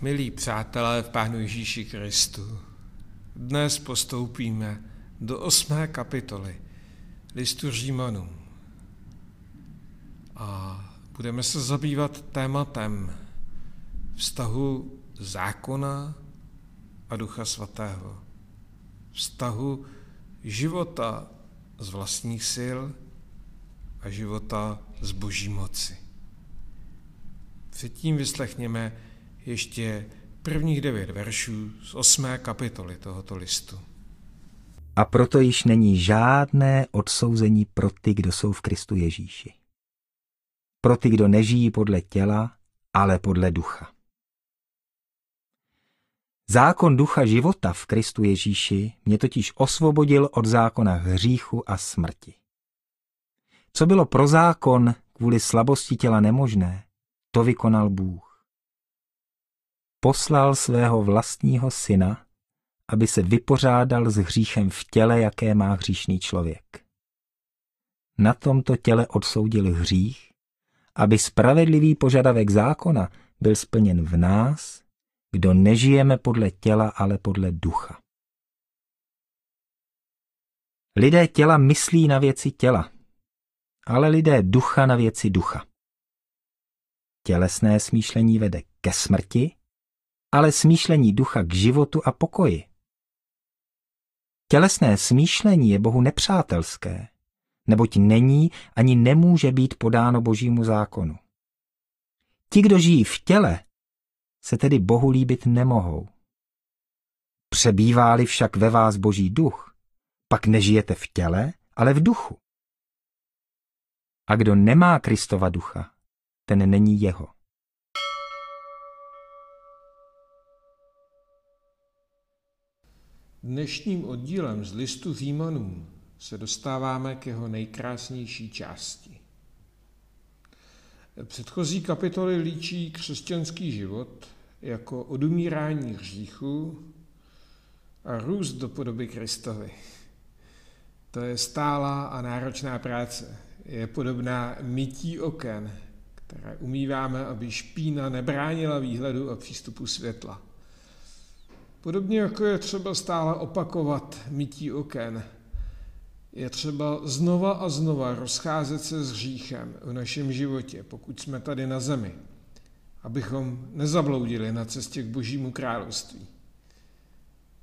Milí přátelé v Pánu Ježíši Kristu, dnes postoupíme do osmé kapitoly listu Římanům a budeme se zabývat tématem vztahu zákona a Ducha Svatého, vztahu života z vlastních sil a života z boží moci. Předtím vyslechněme ještě prvních devět veršů z osmé kapitoly tohoto listu. A proto již není žádné odsouzení pro ty, kdo jsou v Kristu Ježíši. Pro ty, kdo nežijí podle těla, ale podle ducha. Zákon ducha života v Kristu Ježíši mě totiž osvobodil od zákona hříchu a smrti. Co bylo pro zákon kvůli slabosti těla nemožné, to vykonal Bůh. Poslal svého vlastního syna, aby se vypořádal s hříchem v těle, jaké má hříšný člověk. Na tomto těle odsoudil hřích, aby spravedlivý požadavek zákona byl splněn v nás, kdo nežijeme podle těla, ale podle ducha. Lidé těla myslí na věci těla, ale lidé ducha na věci ducha. Tělesné smýšlení vede ke smrti, ale smýšlení ducha k životu a pokoji. Tělesné smýšlení je Bohu nepřátelské, neboť není ani nemůže být podáno božímu zákonu. Ti, kdo žijí v těle, se tedy Bohu líbit nemohou. Přebývá-li však ve vás boží duch, pak nežijete v těle, ale v duchu. A kdo nemá Kristova ducha, ten není jeho. Dnešním oddílem z listu Římanům se dostáváme k jeho nejkrásnější části. Předchozí kapitoly líčí křesťanský život jako odumírání hříchu a růst do podoby Kristovi. To je stálá a náročná práce. Je podobná mytí oken, které umýváme, aby špína nebránila výhledu a přístupu světla. Podobně jako je třeba stále opakovat mytí oken, je třeba znova a znova rozcházet se s hříchem v našem životě, pokud jsme tady na zemi, abychom nezabloudili na cestě k božímu království.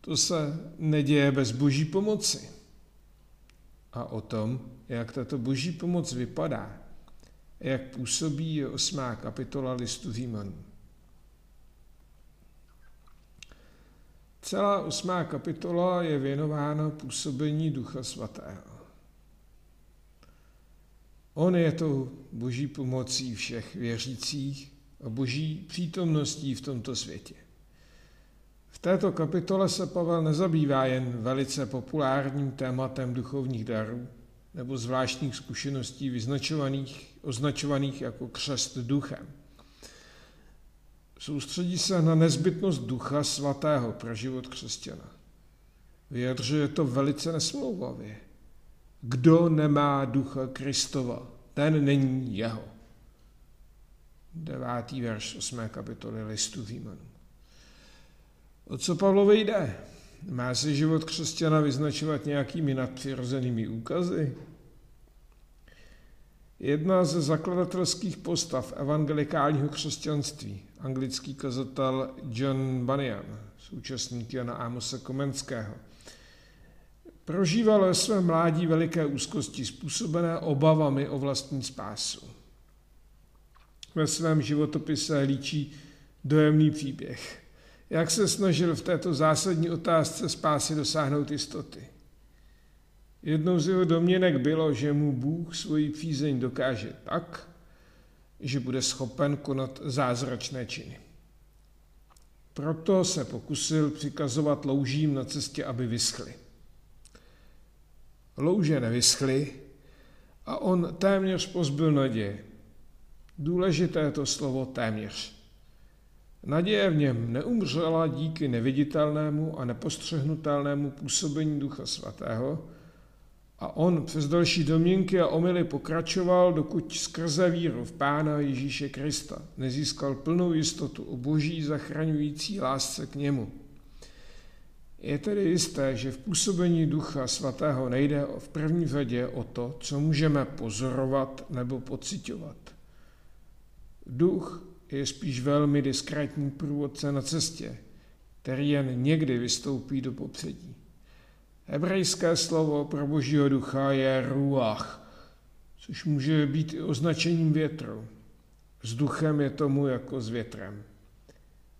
To se neděje bez boží pomoci. A o tom, jak tato boží pomoc vypadá, jak působí je osmá kapitola listu Římanů. Celá osmá kapitola je věnována působení Ducha Svatého. On je tou boží pomocí všech věřících a boží přítomností v tomto světě. V této kapitole se Pavel nezabývá jen velice populárním tématem duchovních darů nebo zvláštních zkušeností vyznačovaných, označovaných jako křest duchem – Soustředí se na nezbytnost ducha svatého pro život křesťana. Vyjadřuje to velice nesmlouvavě. Kdo nemá ducha Kristova, ten není jeho. Devátý verš 8. kapitoly listu Římanů. O co Pavlovi jde? Má se život křesťana vyznačovat nějakými nadpřirozenými úkazy? Jedna ze zakladatelských postav evangelikálního křesťanství, anglický kazatel John Bunyan, současník Jana Amose Komenského, prožíval ve svém mládí veliké úzkosti způsobené obavami o vlastní spásu. Ve svém životopise líčí dojemný příběh, jak se snažil v této zásadní otázce spásy dosáhnout jistoty. Jednou z jeho domněnek bylo, že mu Bůh svoji přízeň dokáže tak, že bude schopen konat zázračné činy. Proto se pokusil přikazovat loužím na cestě, aby vyschly. Louže nevyschly a on téměř pozbyl naděje. Důležité je to slovo téměř. Naděje v něm neumřela díky neviditelnému a nepostřehnutelnému působení Ducha Svatého, A on přes další domněnky a omily pokračoval, dokud skrze víru v Pána Ježíše Krista nezískal plnou jistotu o boží zachraňující lásce k němu. Je tedy jisté, že v působení Ducha Svatého nejde v první řadě o to, co můžeme pozorovat nebo pocitovat. Duch je spíš velmi diskrétní průvodce na cestě, který jen někdy vystoupí do popředí. Hebrejské slovo pro božího ducha je ruach, což může být i označením větru. S duchem je tomu jako s větrem.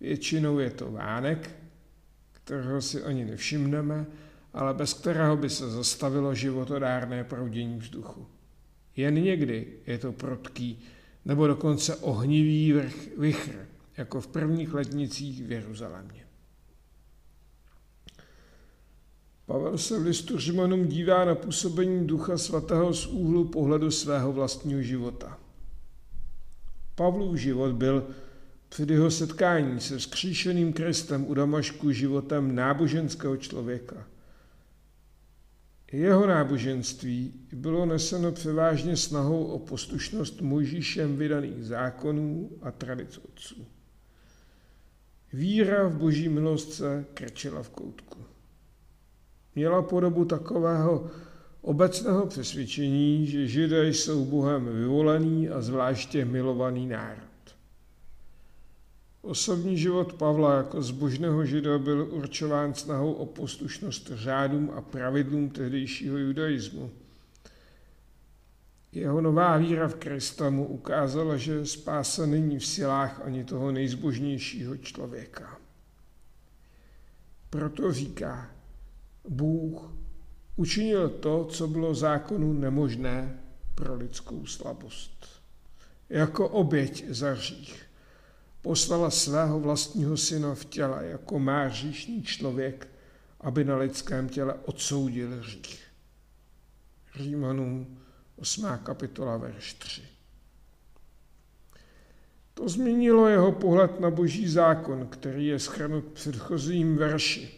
Většinou je to vánek, kterého si ani nevšimneme, ale bez kterého by se zastavilo životodárné proudění vzduchu. Jen někdy je to protký nebo dokonce ohnivý vrch, vichr, jako v prvních letnicích v Jeruzalémě. Pavel se v listu Římanům dívá na působení Ducha Svatého z úhlu pohledu svého vlastního života. Pavlův život byl před jeho setkání se vzkříšeným Kristem u Damašku životem náboženského člověka. Jeho náboženství bylo neseno převážně snahou o poslušnost Mojžíšem vydaných zákonů a tradic otců. Víra v boží milost se krčila v koutku. Měla podobu takového obecného přesvědčení, že Židé jsou Bohem vyvolený a zvláště milovaný národ. Osobní život Pavla jako zbožného žida byl určován snahou o poslušnost řádům a pravidlům tehdejšího judaismu. Jeho nová víra v Krista mu ukázala, že spása není v silách ani toho nejzbožnějšího člověka. Proto říká, Bůh učinil to, co bylo zákonu nemožné pro lidskou slabost. Jako oběť za hřích poslala svého vlastního syna v těle jako má člověk, aby na lidském těle odsoudil hřích. Římanům 8. kapitola, verš 3. To změnilo jeho pohled na boží zákon, který je schrnut v předchozím verši.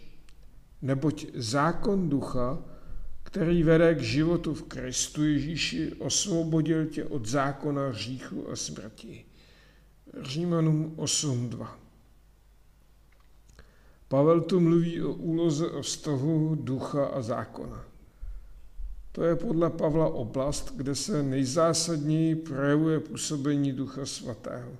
Neboť zákon ducha, který vede k životu v Kristu Ježíši, osvobodil tě od zákona hříchu a smrti. Římanům 8.2. Pavel tu mluví o úloze o vztahu ducha a zákona. To je podle Pavla oblast, kde se nejzásadněji projevuje působení ducha svatého.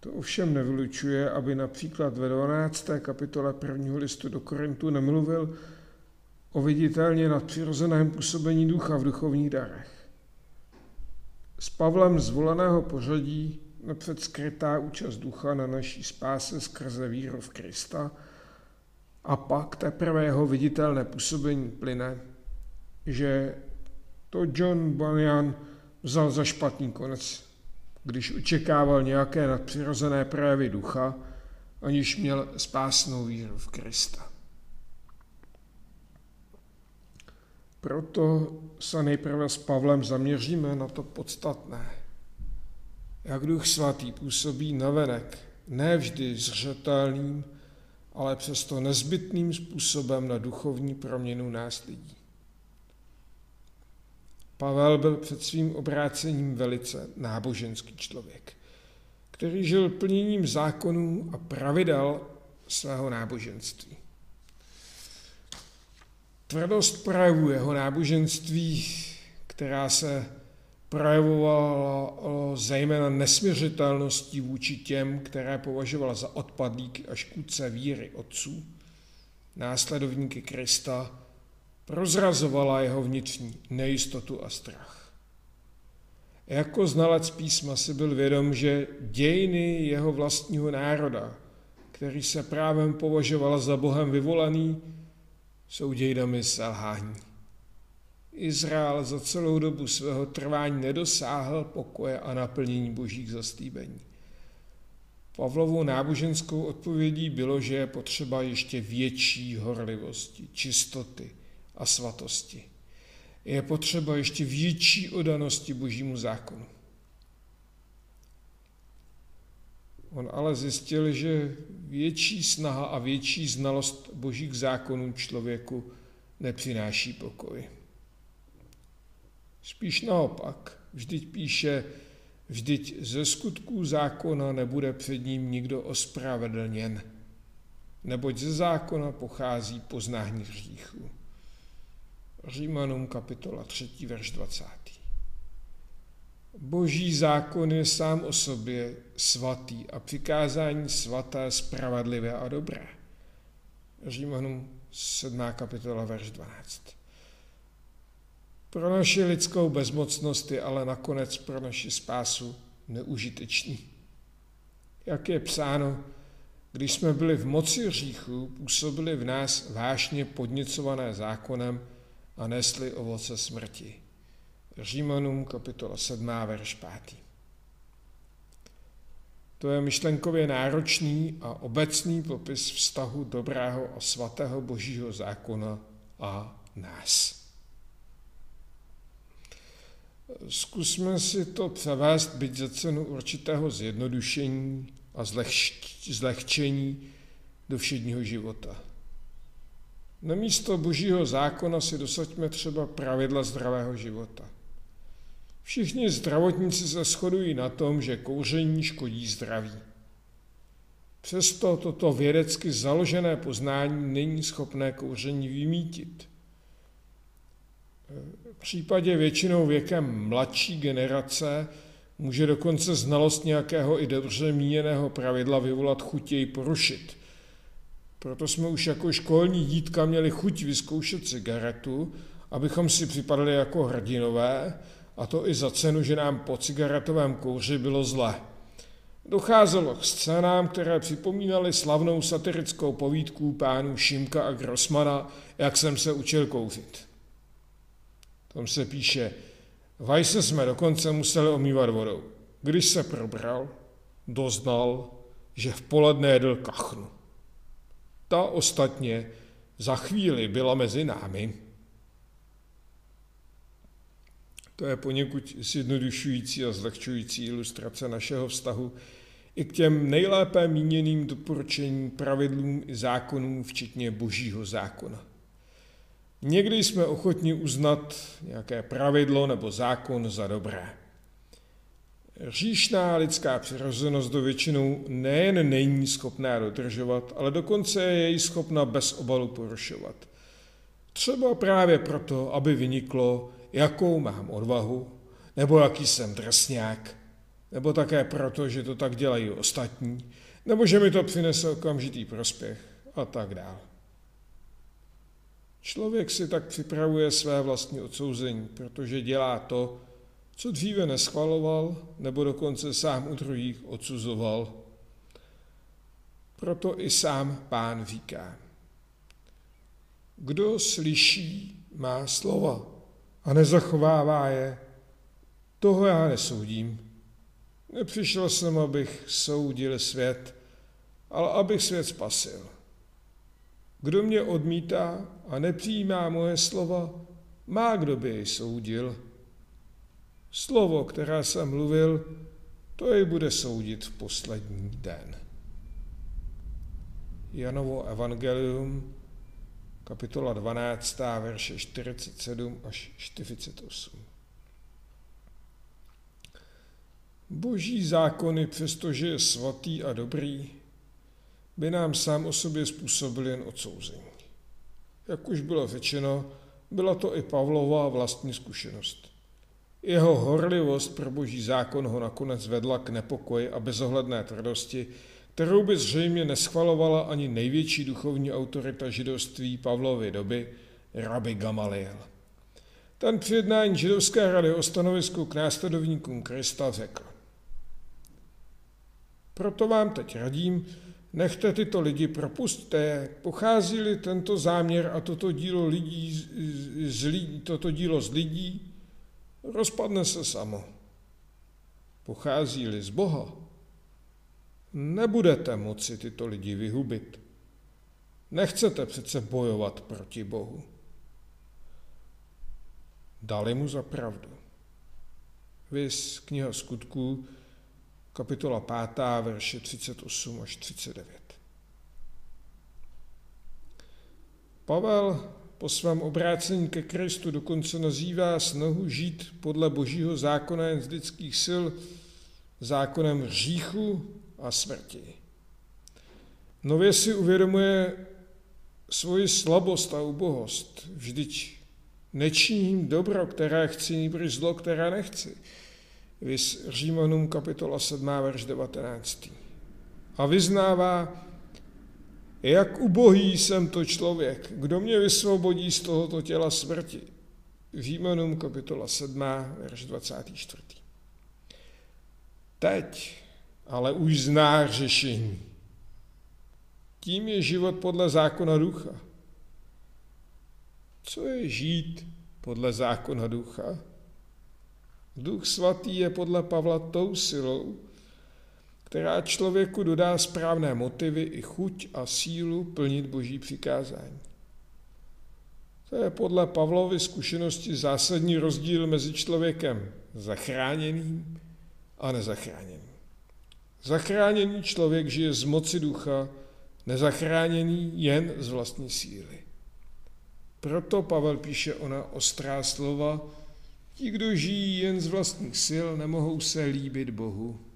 To ovšem nevylučuje, aby například ve 12. kapitole prvního listu do Korintu nemluvil o viditelně nadpřirozeném působení ducha v duchovních darech. S Pavlem zvoleného pořadí napřed skrytá účast ducha na naší spáse skrze víru v Krista a pak teprve jeho viditelné působení plyne, že to John Bunyan vzal za špatný konec, když očekával nějaké nadpřirozené projevy ducha, aniž měl spásnou víru v Krista. Proto se nejprve s Pavlem zaměříme na to podstatné. Jak Duch Svatý působí navenek, ne vždy zřetelným, ale přesto nezbytným způsobem na duchovní proměnu nás lidí. Pavel byl před svým obrácením velice náboženský člověk, který žil plněním zákonů a pravidel svého náboženství. Tvrdost projevu jeho náboženství, která se projevovala zejména nesměřitelností vůči těm, které považovala za odpadlíky a škůdce víry otců, následovníky Krista, prozrazovala jeho vnitřní nejistotu a strach. Jako znalec písma si byl vědom, že dějiny jeho vlastního národa, který se právem považoval za Bohem vyvolený, jsou dějinami selhání. Izrael za celou dobu svého trvání nedosáhl pokoje a naplnění božích zastýbení. Pavlovou náboženskou odpovědí bylo, že je potřeba ještě větší horlivosti, čistoty a svatosti. Je potřeba ještě větší odanosti božímu zákonu. On ale zjistil, že větší snaha a větší znalost božích zákonů člověku nepřináší pokoj. Spíš naopak, vždyť píše, vždyť ze skutků zákona nebude před ním nikdo ospravedlněn, neboť ze zákona pochází poznání hříchu. Římanům kapitola 3, verš 20. Boží zákon je sám o sobě svatý a přikázání svaté, spravedlivé a dobré. Římanům 7. kapitola, verš 12. Pro naši lidskou bezmocnost je ale nakonec pro naši spásu neužitečný. Jak je psáno, když jsme byli v moci hříchu, působili v nás vášně podněcované zákonem a nesli ovoce smrti. Římanům kapitola 7, verš 5. To je myšlenkově náročný a obecný popis vztahu dobrého a svatého božího zákona a nás. Zkusme si to převést, byť za cenu určitého zjednodušení a zlehčení do všedního života. Na místo božího zákona si dosaďme třeba pravidla zdravého života – Všichni zdravotníci se shodují na tom, že kouření škodí zdraví. Přesto toto vědecky založené poznání není schopné kouření vymítit. V případě většinou věkem mladší generace může dokonce znalost nějakého i dobře míněného pravidla vyvolat jej porušit. Proto jsme už jako školní dítka měli chuť vyzkoušet cigaretu, abychom si připadali jako hrdinové, a to i za cenu, že nám po cigaretovém kouři bylo zle. Docházelo k scénám, které připomínaly slavnou satirickou povídku pánů Šimka a Grossmana, jak jsem se učil kouřit. Tam se píše, Vajse jsme dokonce museli omývat vodou. Když se probral, doznal, že v poledne jedl kachnu. Ta ostatně za chvíli byla mezi námi. To je poněkud zjednodušující a zlehčující ilustrace našeho vztahu i k těm nejlépe míněným doporučením, pravidlům i zákonům, včetně božího zákona. Někdy jsme ochotni uznat nějaké pravidlo nebo zákon za dobré. Říšná lidská přirozenost do většinou nejen není schopná dodržovat, ale dokonce je jej schopna bez obalu porušovat. Třeba právě proto, aby vyniklo, jakou mám odvahu, nebo jaký jsem drsňák, nebo také proto, že to tak dělají ostatní, nebo že mi to přinese okamžitý prospěch a tak dále. Člověk si tak připravuje své vlastní odsouzení, protože dělá to, co dříve neschvaloval, nebo dokonce sám u druhých odsuzoval. Proto i sám pán říká. Kdo slyší má slova, a nezachovává je, toho já nesoudím. Nepřišel jsem, abych soudil svět, ale abych svět spasil. Kdo mě odmítá a nepřijímá moje slova, má kdo by jej soudil. Slovo, které jsem mluvil, to jej bude soudit v poslední den. Janovo evangelium, kapitola 12, verše 47 až 48. Boží zákony, přestože je svatý a dobrý, by nám sám o sobě způsobil jen odsouzení. Jak už bylo řečeno, byla to i Pavlova vlastní zkušenost. Jeho horlivost pro boží zákon ho nakonec vedla k nepokoji a bezohledné tvrdosti, kterou by zřejmě neschvalovala ani největší duchovní autorita židovství Pavlovy doby, rabi Gamaliel. Ten při jednání židovské rady o stanovisku k následovníkům Krista řekl. Proto vám teď radím, nechte tyto lidi, propustte Pochází-li tento záměr a toto dílo, lidí z lidí, toto dílo z lidí, rozpadne se samo. Pochází-li z Boha, Nebudete moci tyto lidi vyhubit. Nechcete přece bojovat proti Bohu. Dali mu za pravdu. Vys kniha skutků, kapitola 5, verše 38 až 39. Pavel po svém obrácení ke Kristu dokonce nazývá snahu žít podle božího zákona jen z lidských sil zákonem hříchu a smrti. Nově si uvědomuje svoji slabost a ubohost. Vždyť nečiním dobro, které chci, nýbrž zlo, které nechci. Vys Římanům kapitola 7, verš 19. A vyznává, jak ubohý jsem to člověk, kdo mě vysvobodí z tohoto těla smrti. Římanům kapitola 7, verš 24. Teď ale už zná řešení. Tím je život podle zákona ducha. Co je žít podle zákona ducha? Duch svatý je podle Pavla tou silou, která člověku dodá správné motivy i chuť a sílu plnit boží přikázání. To je podle Pavlovy zkušenosti zásadní rozdíl mezi člověkem zachráněným a nezachráněným. Zachráněný člověk žije z moci ducha, nezachráněný jen z vlastní síly. Proto Pavel píše ona ostrá slova, ti, kdo žijí jen z vlastních sil, nemohou se líbit Bohu.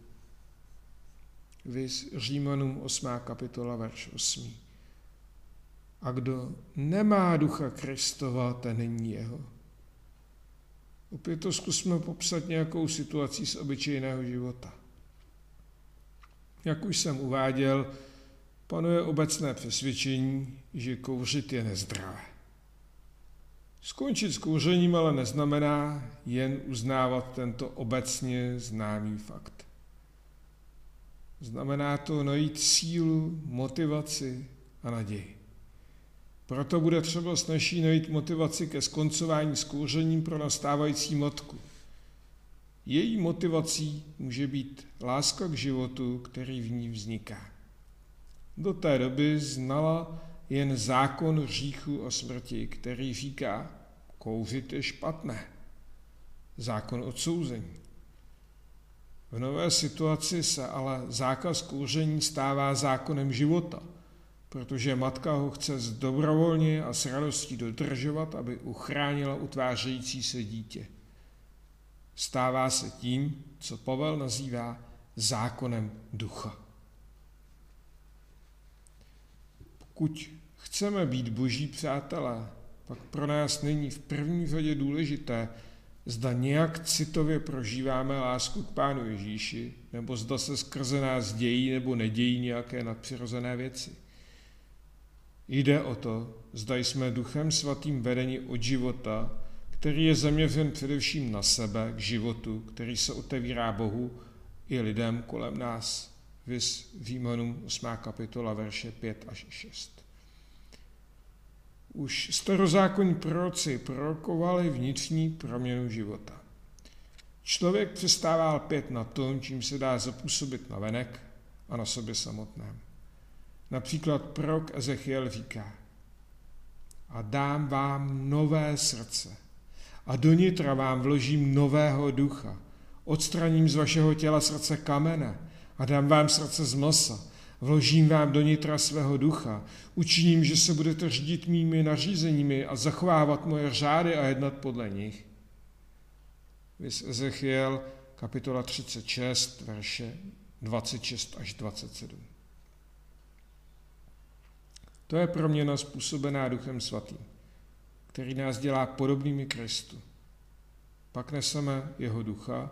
Vys Římanům 8. kapitola, verš 8. A kdo nemá ducha Kristova, ten není jeho. Opět to zkusme popsat nějakou situací z obyčejného života. Jak už jsem uváděl, panuje obecné přesvědčení, že kouřit je nezdravé. Skončit s kouřením ale neznamená jen uznávat tento obecně známý fakt. Znamená to najít sílu, motivaci a naději. Proto bude třeba snaží najít motivaci ke skoncování s kouřením pro nastávající matku. Její motivací může být láska k životu, který v ní vzniká. Do té doby znala jen zákon hříchu a smrti, který říká, kouřit je špatné. Zákon odsouzení. V nové situaci se ale zákaz kouření stává zákonem života, protože matka ho chce dobrovolně a s radostí dodržovat, aby uchránila utvářející se dítě. Stává se tím, co Pavel nazývá zákonem ducha. Pokud chceme být boží přátelé, pak pro nás není v první řadě důležité, zda nějak citově prožíváme lásku k Pánu Ježíši, nebo zda se skrze nás dějí nebo nedějí nějaké nadpřirozené věci. Jde o to, zda jsme duchem svatým vedeni od života, který je zaměřen především na sebe, k životu, který se otevírá Bohu i lidem kolem nás. Vys Římanům 8. kapitola, verše 5 až 6. Už starozákonní proroci prorokovali vnitřní proměnu života. Člověk přestává lpět na tom, čím se dá zapůsobit na venek a na sobě samotném. Například prorok Ezechiel říká, a dám vám nové srdce a do nitra vám vložím nového ducha. Odstraním z vašeho těla srdce kamene a dám vám srdce z masa Vložím vám do nitra svého ducha, učiním, že se budete řídit mými nařízeními a zachovávat moje řády a jednat podle nich. Vys Ezechiel, kapitola 36, verše 26 až 27. To je proměna způsobená Duchem Svatým, který nás dělá podobnými Kristu. Pak neseme jeho ducha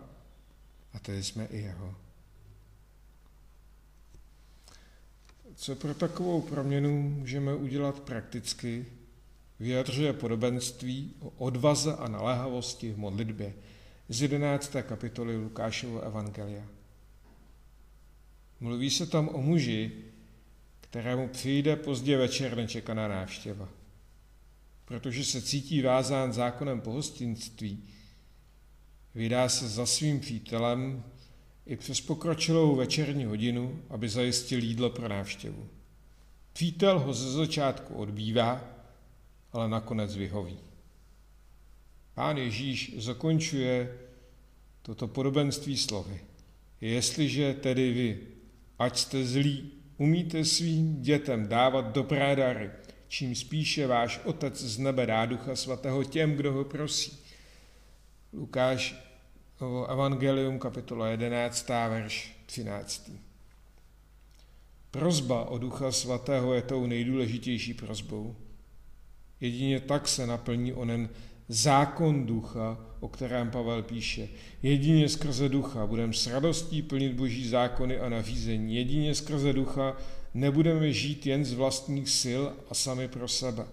a tedy jsme i jeho. Co pro takovou proměnu můžeme udělat prakticky, vyjadřuje podobenství o odvaze a naléhavosti v modlitbě z 11. kapitoly Lukášovo evangelia. Mluví se tam o muži, kterému přijde pozdě večer nečekaná návštěva. Protože se cítí vázán zákonem pohostinství, vydá se za svým přítelem i přes pokročilou večerní hodinu, aby zajistil jídlo pro návštěvu. Přítel ho ze začátku odbývá, ale nakonec vyhoví. Pán Ježíš zakončuje toto podobenství slovy. Jestliže tedy vy, ať jste zlí, umíte svým dětem dávat dobré dary, čím spíše váš Otec z nebe dá Ducha Svatého těm, kdo ho prosí. Lukáš Evangelium kapitola 11, verš 13. Prozba o Ducha Svatého je tou nejdůležitější prozbou. Jedině tak se naplní onen zákon ducha, o kterém Pavel píše. Jedině skrze ducha budeme s radostí plnit boží zákony a nařízení. Jedině skrze ducha nebudeme žít jen z vlastních sil a sami pro sebe.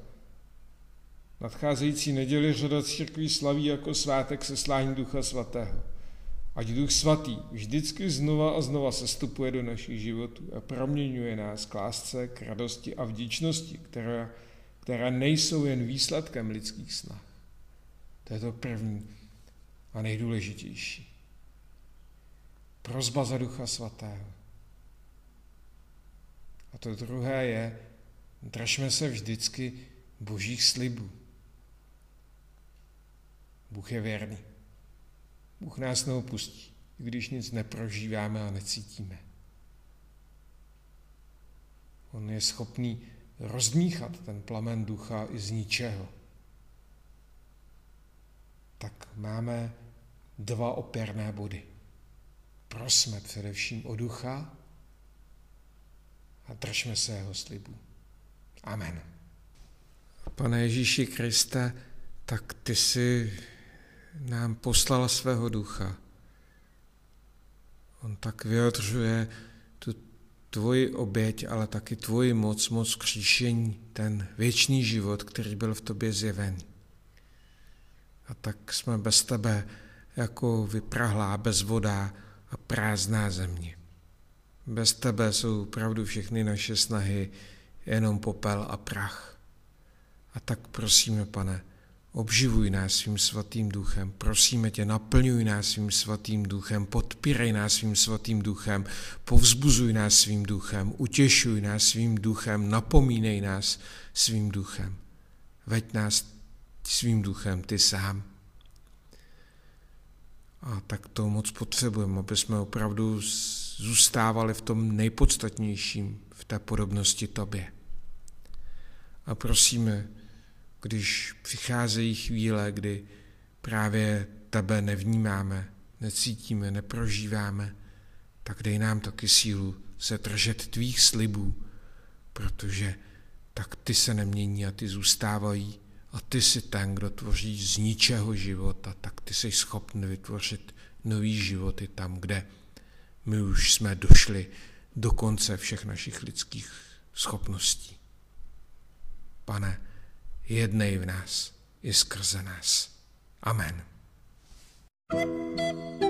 Nadcházející neděli řada církví slaví jako svátek seslání Ducha Svatého. Ať Duch Svatý vždycky znova a znova sestupuje do našich životů a proměňuje nás k lásce, k radosti a vděčnosti, které, které nejsou jen výsledkem lidských snah. To je to první a nejdůležitější. Prozba za Ducha Svatého. A to druhé je, držme se vždycky božích slibů. Bůh je věrný. Bůh nás neopustí, když nic neprožíváme a necítíme. On je schopný rozdmíchat ten plamen ducha i z ničeho. Tak máme dva opěrné body. Prosme především o ducha a držme se jeho slibu. Amen. Pane Ježíši Kriste, tak ty jsi nám poslal svého ducha. On tak vyjadřuje tu tvoji oběť, ale taky tvoji moc, moc kříšení, ten věčný život, který byl v tobě zjeven. A tak jsme bez tebe jako vyprahlá, bezvodá a prázdná země. Bez tebe jsou opravdu všechny naše snahy jenom popel a prach. A tak prosíme, pane, Obživuj nás svým svatým duchem, prosíme tě, naplňuj nás svým svatým duchem, podpírej nás svým svatým duchem, povzbuzuj nás svým duchem, utěšuj nás svým duchem, napomínej nás svým duchem. Veď nás svým duchem ty sám. A tak to moc potřebujeme, aby jsme opravdu zůstávali v tom nejpodstatnějším, v té podobnosti tobě. A prosíme, když přicházejí chvíle, kdy právě tebe nevnímáme, necítíme, neprožíváme, tak dej nám taky sílu se držet tvých slibů, protože tak ty se nemění a ty zůstávají a ty si ten, kdo tvoří z ničeho života, tak ty jsi schopný vytvořit nový životy tam, kde my už jsme došli do konce všech našich lidských schopností. Pane, jednej v nás i skrze nás. Amen. thank you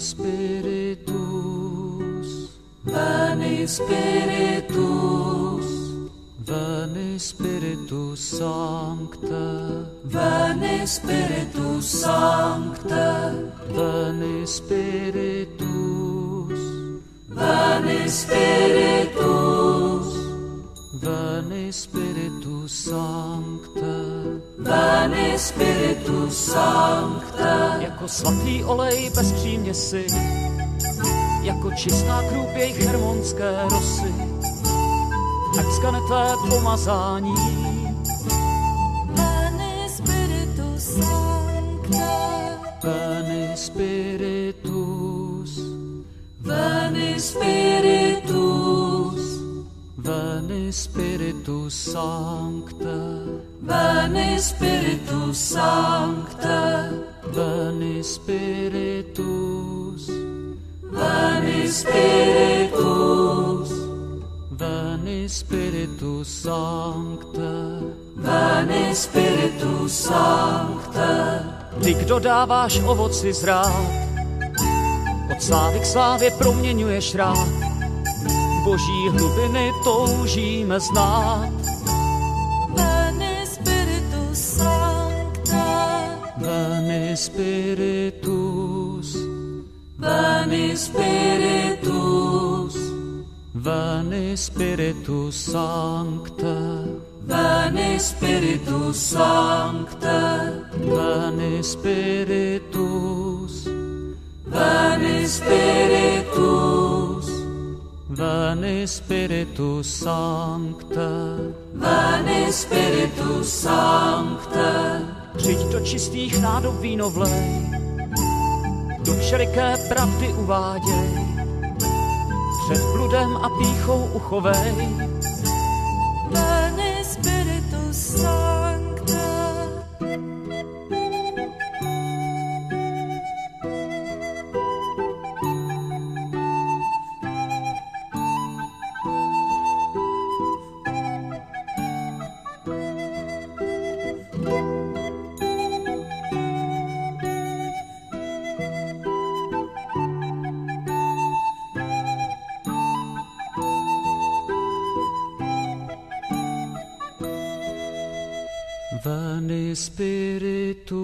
Spiritus. Veni Spiritus. Veni Spiritus Sancte, Veni Spiritus Sancte, Veni Spiritus. Veni Spiritus olej bez příměsi, jako čistá krůp jejich hermonské rosy, ať skane tvé pomazání. Veni Spiritus, Veni Spiritus, Veni Spiritus Sancte, Veni Spiritus Sancte, Veni Spiritus, Veni Spiritus, Veni Spiritus Sancte, Veni Spiritus Sancte. Ty, kdo dáváš ovoci zrát, od slávy k slávě proměňuješ rád, boží hlubiny toužíme znát. Spiritus, Veni Spiritus, Veni Spiritus Sancta, Veni Spiritus Sancte, Veni Spiritus, Veni Spiritus, Veni Spiritus Sancte. Veni Spiritus Sancte, Přijď do čistých nádob víno vlej, do všeliké pravdy uváděj, před bludem a píchou uchovej, Veni Spiritus Sancte. spiritus.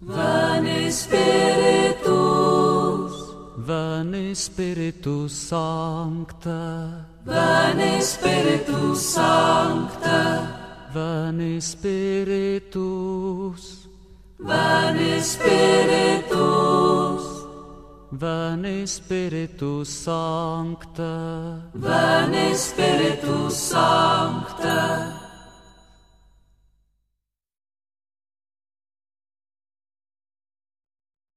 Vane spiritus. Vane spiritus sancta. Vane spiritus sancta. Vane spiritus. Vane spiritus. Vane spiritus sancta. Vane spiritus sancta.